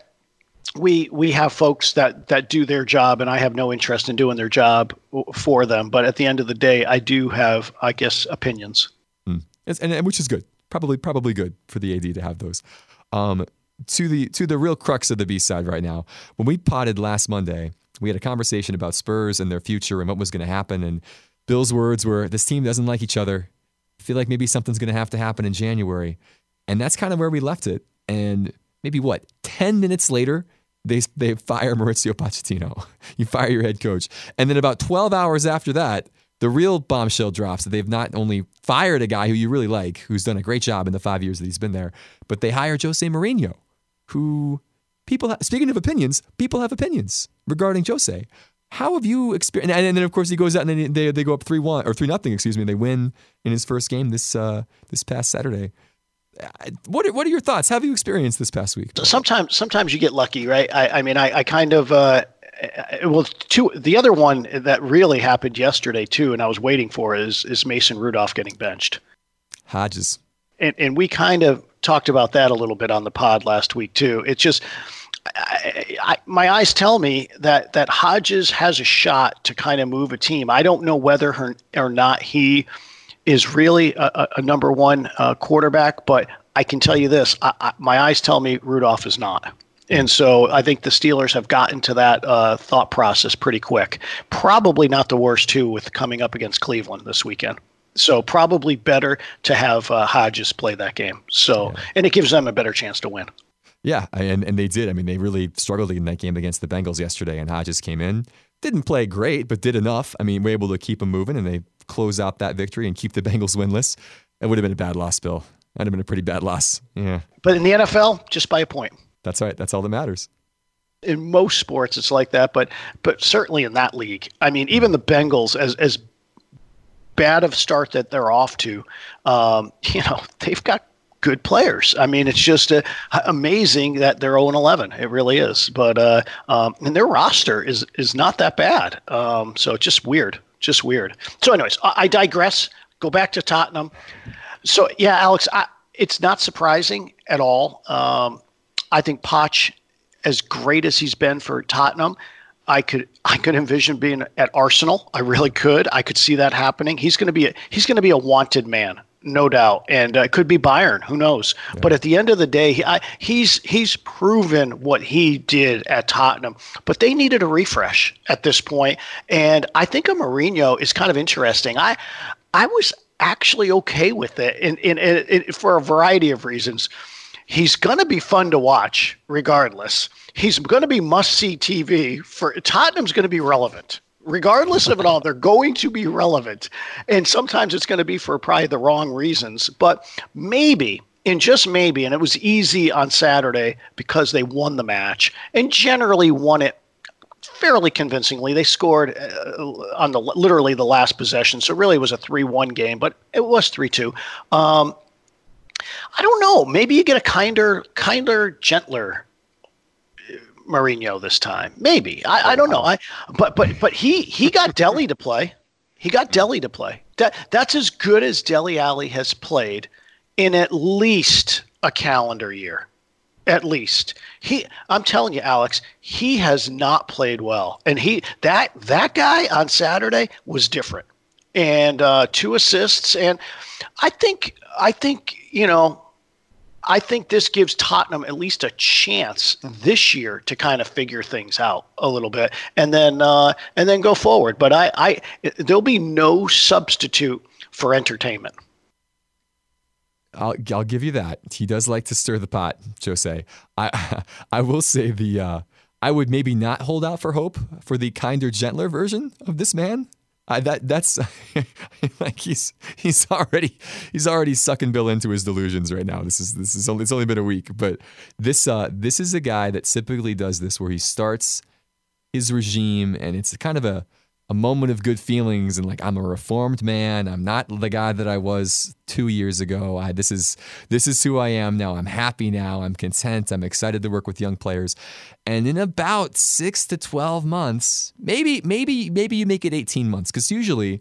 we we have folks that that do their job, and I have no interest in doing their job for them. But at the end of the day, I do have, I guess, opinions. Hmm. and, and which is good. Probably probably good for the AD to have those. Um, to the to the real crux of the B side right now. When we potted last Monday, we had a conversation about Spurs and their future and what was going to happen and Bill's words were this team doesn't like each other. I feel like maybe something's going to have to happen in January. And that's kind of where we left it. And maybe what, 10 minutes later, they, they fire Mauricio Pochettino. you fire your head coach. And then about 12 hours after that, the real bombshell drops that they've not only fired a guy who you really like, who's done a great job in the five years that he's been there, but they hire Jose Mourinho, who people, speaking of opinions, people have opinions regarding Jose. How have you experienced? And then of course he goes out and then they, they go up three one or three nothing, excuse me. They win in his first game this uh, this past Saturday. Uh, what are, what are your thoughts? How have you experienced this past week? Sometimes sometimes you get lucky, right? I, I mean, I, I kind of uh, well, two. The other one that really happened yesterday too, and I was waiting for is is Mason Rudolph getting benched. Hodges. And and we kind of talked about that a little bit on the pod last week too. It's just I, I, my eyes tell me that that Hodges has a shot to kind of move a team. I don't know whether her, or not he is really a, a number one uh, quarterback, but I can tell you this: I, my eyes tell me Rudolph is not. And so I think the Steelers have gotten to that uh, thought process pretty quick. Probably not the worst too with coming up against Cleveland this weekend. So probably better to have uh, Hodges play that game. So yeah. and it gives them a better chance to win. Yeah, and, and they did. I mean, they really struggled in that game against the Bengals yesterday, and Hodges came in. Didn't play great, but did enough. I mean, we're able to keep them moving, and they close out that victory and keep the Bengals winless. It would have been a bad loss, Bill. That'd have been a pretty bad loss. Yeah. But in the NFL, just by a point. That's right. That's all that matters. In most sports, it's like that, but but certainly in that league, I mean, even the Bengals, as as bad of start that they're off to, um, you know, they've got good players. I mean, it's just uh, amazing that they're 0 11. It really is. But uh, um, and their roster is is not that bad. Um, so just weird, just weird. So, anyways, I, I, digress. Go back to Tottenham. So yeah, Alex, I, it's not surprising at all. Um, I think Poch, as great as he's been for Tottenham, I could I could envision being at Arsenal. I really could. I could see that happening. He's going to be a, he's going to be a wanted man, no doubt, and uh, it could be Bayern. Who knows? Yeah. But at the end of the day, he, I, he's he's proven what he did at Tottenham. But they needed a refresh at this point, and I think a Mourinho is kind of interesting. I I was actually okay with it, in in, in, in for a variety of reasons. He's going to be fun to watch, regardless. He's going to be must see TV for Tottenham's going to be relevant regardless of it all, they're going to be relevant. And sometimes it's going to be for probably the wrong reasons. But maybe, and just maybe, and it was easy on Saturday because they won the match and generally won it fairly convincingly. They scored uh, on the literally the last possession, so really it was a three-one game, but it was three-two. Um, I don't know. Maybe you get a kinder, kinder, gentler Mourinho this time. Maybe I, I don't know. I but but but he he got Dele to play. He got Dele to play. That that's as good as Dele Alli has played in at least a calendar year. At least he, I'm telling you, Alex, he has not played well, and he that that guy on Saturday was different, and uh, two assists, and I think I think you know I think this gives Tottenham at least a chance this year to kind of figure things out a little bit, and then uh, and then go forward. But I, I there'll be no substitute for entertainment. I'll I'll give you that. He does like to stir the pot, Jose. I I will say the uh, I would maybe not hold out for hope for the kinder, gentler version of this man. I, that that's like he's he's already he's already sucking Bill into his delusions right now. This is this is only it's only been a week, but this uh this is a guy that typically does this where he starts his regime and it's kind of a a moment of good feelings and like I'm a reformed man. I'm not the guy that I was two years ago. I, this is this is who I am now. I'm happy now. I'm content. I'm excited to work with young players. And in about six to twelve months, maybe maybe maybe you make it 18 months because usually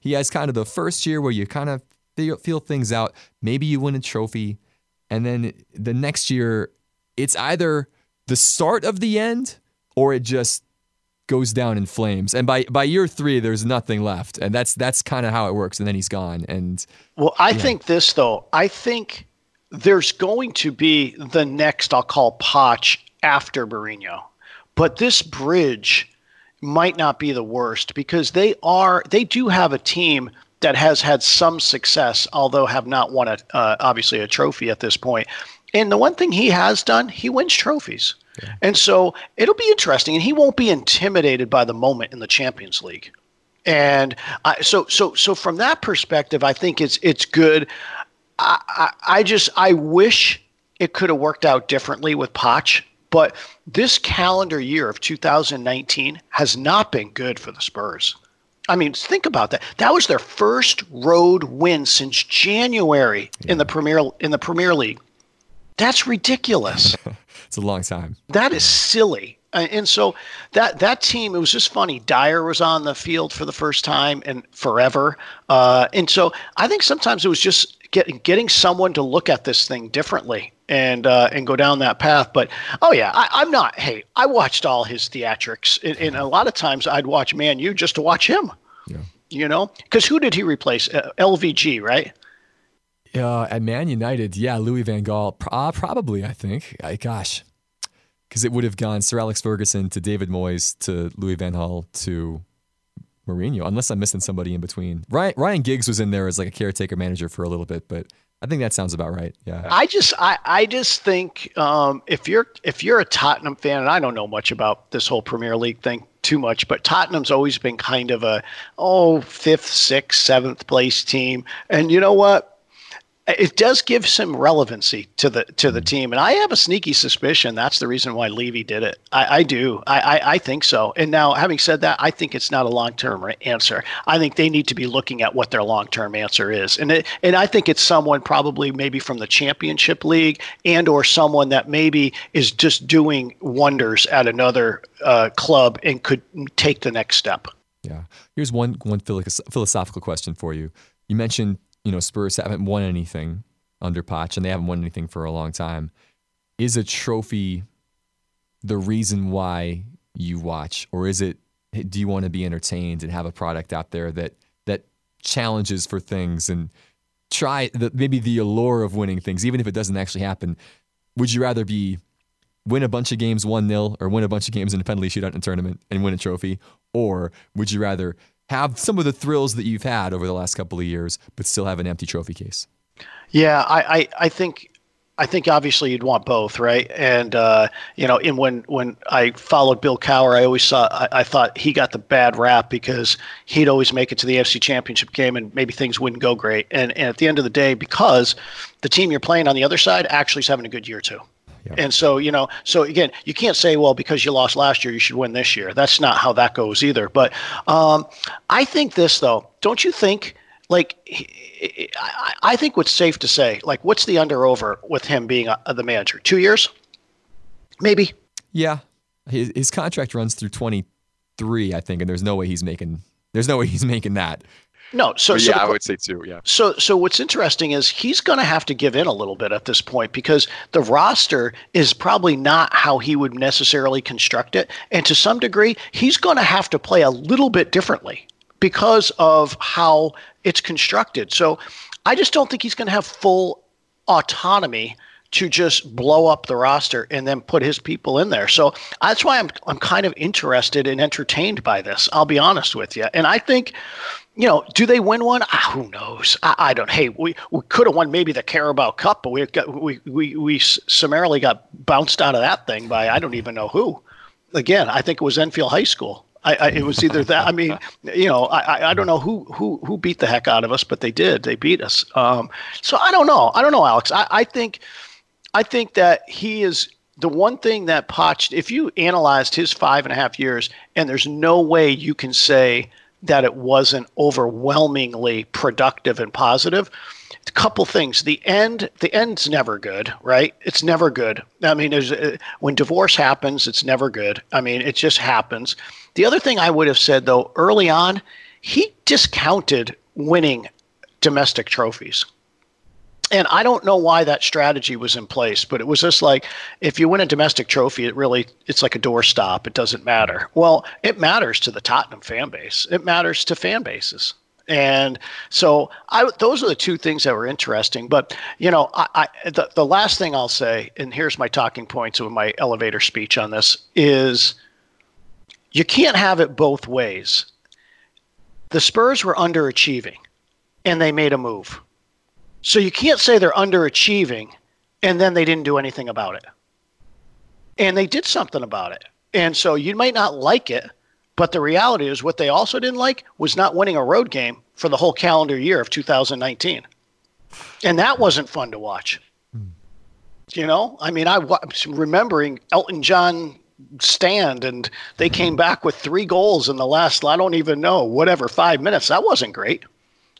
he has kind of the first year where you kind of feel, feel things out. Maybe you win a trophy, and then the next year it's either the start of the end or it just goes down in flames. And by by year three, there's nothing left, and that's that's kind of how it works. And then he's gone. And well, I yeah. think this though. I think there's going to be the next. I'll call Poch after Mourinho, but this bridge might not be the worst because they are they do have a team that has had some success, although have not won a uh, obviously a trophy at this point. And the one thing he has done, he wins trophies. And so it'll be interesting, and he won't be intimidated by the moment in the Champions League. And I, so, so, so from that perspective, I think it's it's good. I, I, I just I wish it could have worked out differently with Poch, but this calendar year of 2019 has not been good for the Spurs. I mean, think about that. That was their first road win since January yeah. in the Premier in the Premier League. That's ridiculous. it's a long time. That is silly. And so that that team, it was just funny. Dier was on the field for the first time and forever, uh, and so I think sometimes it was just getting getting someone to look at this thing differently and uh, and go down that path. But oh yeah, I, am not. Hey, I watched all his theatrics, and, and, a lot of times I'd watch Man U just to watch him. Yeah. You know, because who did he replace? Uh, LVG, right? Uh, at Man United, yeah, Louis Van Gaal, uh, probably, I think. I, gosh, because it would have gone Sir Alex Ferguson to David Moyes to Louis Van Gaal to Mourinho, unless I'm missing somebody in between. Ryan, Ryan Giggs was in there as like a caretaker manager for a little bit, but I think that sounds about right. Yeah. I just I, I just think um, if you're if you're a Tottenham fan, and I don't know much about this whole Premier League thing too much, but Tottenham's always been kind of a oh fifth, sixth, seventh place team, and you know what? It does give some relevancy to the to the mm. team, and I have a sneaky suspicion that's the reason why Levy did it. I, I do. I, I, I think so. And now, having said that, I think it's not a long term answer. I think they need to be looking at what their long term answer is, and it, and I think it's someone probably maybe from the Championship League and or someone that maybe is just doing wonders at another uh, club and could take the next step. Yeah. Here's one one philosophical question for you. You mentioned you know, Spurs haven't won anything under Poch and they haven't won anything for a long time. Is a trophy the reason why you watch, or is it do you want to be entertained and have a product out there that that challenges for things and try the, maybe the allure of winning things, even if it doesn't actually happen? Would you rather be win a bunch of games 1 0 or win a bunch of games in a penalty shootout in a tournament and win a trophy? Or would you rather have some of the thrills that you've had over the last couple of years, but still have an empty trophy case? Yeah, I, I, I think I think obviously you'd want both, right? And uh, you know, in when when I followed Bill Cowher, I always saw I, I, thought he got the bad rap because he'd always make it to the AFC Championship game and maybe things wouldn't go great. And, and at the end of the day, because the team you're playing on the other side actually is having a good year too. And so, you know, so again, you can't say, well, because you lost last year, you should win this year. That's not how that goes either. But um, I think this, though, don't you think, like, I think what's safe to say, like, what's the under over with him being a, the manager? Two years? Maybe. Yeah. His, his contract runs through 23, I think, and there's no way he's making. There's no way he's making that. No, so, yeah, so I would say too. Yeah. So, so what's interesting is he's going to have to give in a little bit at this point because the roster is probably not how he would necessarily construct it, and to some degree, he's going to have to play a little bit differently because of how it's constructed. So, I just don't think he's going to have full autonomy to just blow up the roster and then put his people in there. So that's why I'm I'm kind of interested and entertained by this. I'll be honest with you. And I think you know, do they win one? Ah, who knows? I, I, don't. Hey, we, we could have won maybe the Carabao Cup, but we got we, we we summarily got bounced out of that thing by I don't even know who. Again, I think it was Enfield High School. I, I, it was either that. I mean, you know, I, I don't know who who who beat the heck out of us, but they did. They beat us. Um, so I don't know. I don't know, Alex. I, I think I think that he is the one thing that Poch. If you analyzed his five and a half years, and there's no way you can say that it wasn't overwhelmingly productive and positive. A couple things. The end, the end's never good, right? It's never good. I mean, uh, when divorce happens, it's never good. I mean, it just happens. The other thing I would have said though, early on, he discounted winning domestic trophies and I don't know why that strategy was in place, but it was just like if you win a domestic trophy, it really it's like a doorstop. It doesn't matter. Well, it matters to the Tottenham fan base. It matters to fan bases. And so I, those are the two things that were interesting. But you know, I, I the, the last thing I'll say, and here's my talking points of my elevator speech on this, is you can't have it both ways. The Spurs were underachieving, and they made a move so you can't say they're underachieving and then they didn't do anything about it. And they did something about it. And so you might not like it, but the reality is what they also didn't like was not winning a road game for the whole calendar year of 2019. And that wasn't fun to watch. Hmm. You know, I mean, I was remembering Elton John stand and they came back with three goals in the last, I don't even know, whatever, five minutes. That wasn't great.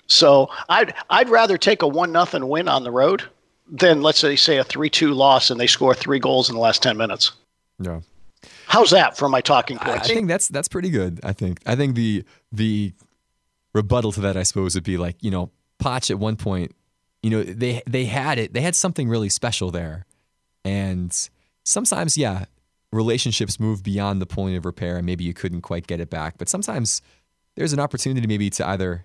So I'd I'd rather take a one nothing win on the road than let's say say a three two loss and they score three goals in the last ten minutes. Yeah. How's that for my talking points? I think that's that's pretty good. I think I think the the rebuttal to that I suppose would be like you know Poch at one point you know they they had it they had something really special there, and sometimes yeah relationships move beyond the point of repair and maybe you couldn't quite get it back, but sometimes there's an opportunity maybe to either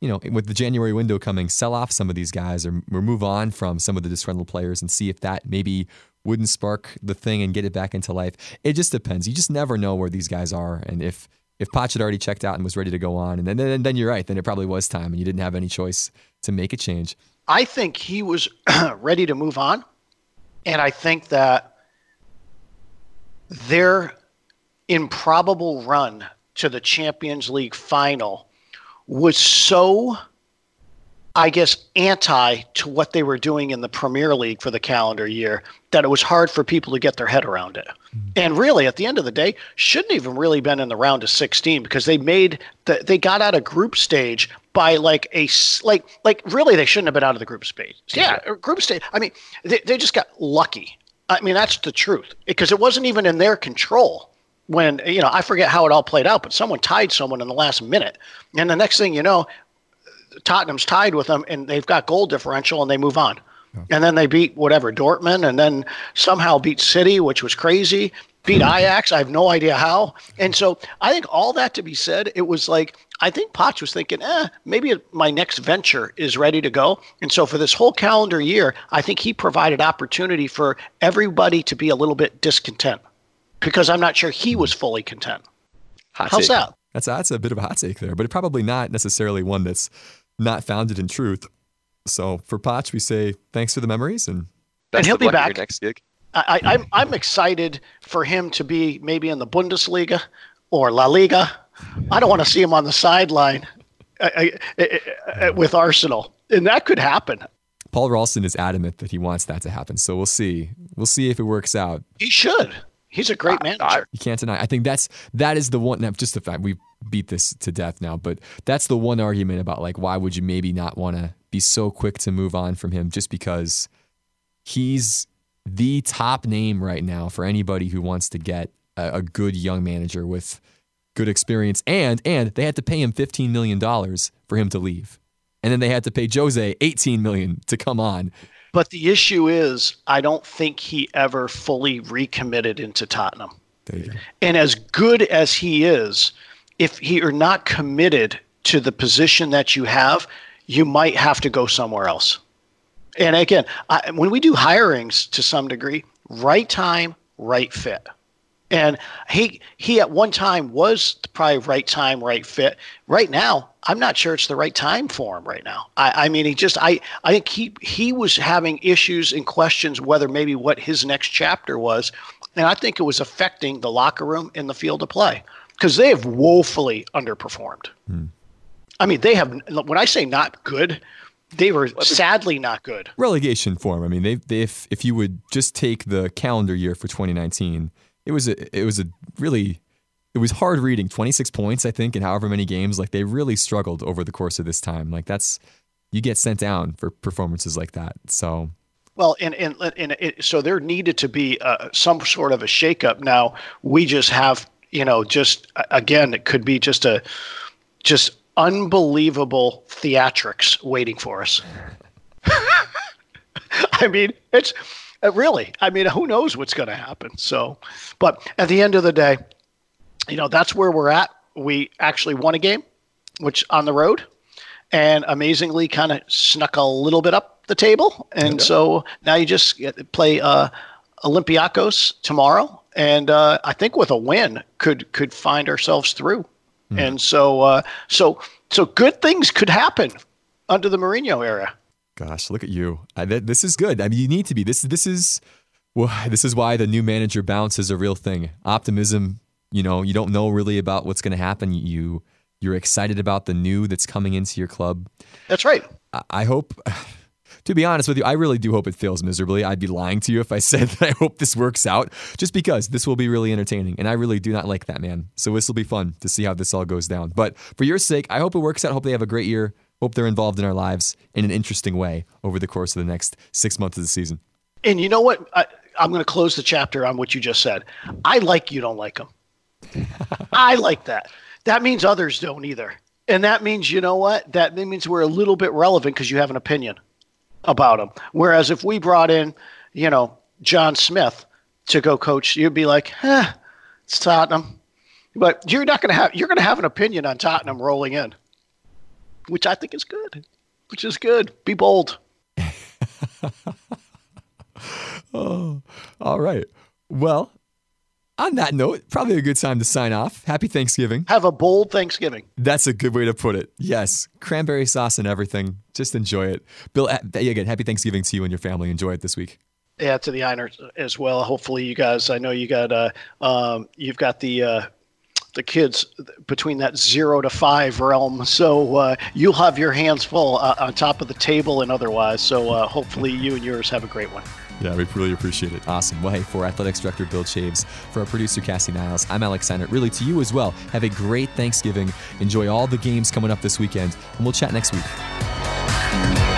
you know, with the January window coming, sell off some of these guys or, or move on from some of the disgruntled players and see if that maybe wouldn't spark the thing and get it back into life. It just depends. You just never know where these guys are, and if if Poch had already checked out and was ready to go on, and then, then then you're right. Then it probably was time, and you didn't have any choice to make a change. I think he was ready to move on, and I think that their improbable run to the Champions League final was so I guess, anti to what they were doing in the Premier League for the calendar year, that it was hard for people to get their head around it. Mm-hmm. And really, at the end of the day, shouldn't even really been in the round of 16 because they made the, they got out of group stage by like a like like really they shouldn't have been out of the group stage. Yeah, group stage. I mean, they, they just got lucky. I mean, that's the truth because it wasn't even in their control when you know I forget how it all played out, but someone tied someone in the last minute, and the next thing you know, Tottenham's tied with them, and they've got goal differential, and they move on. And then they beat whatever Dortmund, and then somehow beat City, which was crazy. beat Ajax. I have no idea how. And so I think all that to be said, it was like I think Poch was thinking, eh, maybe my next venture is ready to go. And so for this whole calendar year, I think he provided opportunity for everybody to be a little bit discontent because I'm not sure he was fully content. Hot How's take. that? That's that's a bit of a hot take there, but probably not necessarily one that's not founded in truth. So for Poch, we say thanks for the memories and and he'll be back next gig. I, I'm I'm excited for him to be maybe in the Bundesliga or La Liga. I don't want to see him on the sideline uh, uh, uh, with Arsenal, and that could happen. Paul Ralston is adamant that he wants that to happen, so we'll see. We'll see if it works out. He should. He's a great manager. You can't deny. I think that's that is the one. Just the fact we beat this to death now, but that's the one argument about like why would you maybe not want to be so quick to move on from him just because he's the top name right now for anybody who wants to get a, a good young manager with good experience. And and they had to pay him $15 million for him to leave. And then they had to pay Jose 18 million to come on. But the issue is I don't think he ever fully recommitted into Tottenham. And as good as he is, if he are not committed to the position that you have, you might have to go somewhere else. And again, I, when we do hirings to some degree, right time, right fit. And he he at one time was probably right time, right fit. Right now, I'm not sure it's the right time for him right now. I, I mean, he just I I think he he was having issues and questions whether maybe what his next chapter was, and I think it was affecting the locker room and the field of play because they have woefully underperformed. Hmm. I mean, they have when I say not good, they were sadly not good. Relegation form. I mean, they, they if if you would just take the calendar year for 2019, it was a it was a really it was hard reading. 26 points, I think, in however many games. Like they really struggled over the course of this time. Like that's you get sent down for performances like that. So. Well, and and, and it, so there needed to be uh, some sort of a shakeup. Now we just have, you know, just again, it could be just a just unbelievable theatrics waiting for us. I mean, it's uh, really, I mean, who knows what's going to happen? So, but at the end of the day, you know, that's where we're at. We actually won a game, which on the road, and amazingly kind of snuck a little bit up the table. And okay. so now you just play uh, Olympiacos tomorrow, and uh, I think with a win could could find ourselves through. Mm. And so, uh, so, so good things could happen under the Mourinho era. Gosh, look at you! I, th- this is good. I mean, you need to be. This this is well, this is why the new manager bounce is a real thing. Optimism. You know, you don't know really about what's going to happen. You you're excited about the new that's coming into your club. That's right. I, I hope to be honest with you, I really do hope it fails miserably. I'd be lying to you if I said that I hope this works out, just because this will be really entertaining. And I really do not like that, man. So this will be fun to see how this all goes down. But for your sake, I hope it works out. Hope they have a great year. Hope they're involved in our lives in an interesting way over the course of the next six months of the season. And you know what? I, I'm going to close the chapter on what you just said. I like you don't like them. I like that. That means others don't either. And that means, you know what? That means we're a little bit relevant because you have an opinion about them. Whereas if we brought in, you know, John Smith to go coach, you'd be like, eh, it's Tottenham. But you're not going to have you're going to have an opinion on Tottenham rolling in, which I think is good. Which is good. Be bold. oh, all right. Well, on that note, probably a good time to sign off. Happy Thanksgiving. Have a bold Thanksgiving. That's a good way to put it. Yes. Cranberry sauce and everything. Just enjoy it. Bill, again, happy Thanksgiving to you and your family. Enjoy it this week. Yeah, to the Einers as well. Hopefully, you guys. I know you got. Uh, um, you've got the. Uh, the kids between that zero to five realm. So uh, you'll have your hands full uh, on top of the table and otherwise. So uh, hopefully you and yours have a great one. Yeah, we really appreciate it. Awesome. Well, hey, for Athletics Director Bill Chaves, for our producer Cassie Niles, I'm Alex Seinert. Really, to you as well, have a great Thanksgiving. Enjoy all the games coming up this weekend, and we'll chat next week.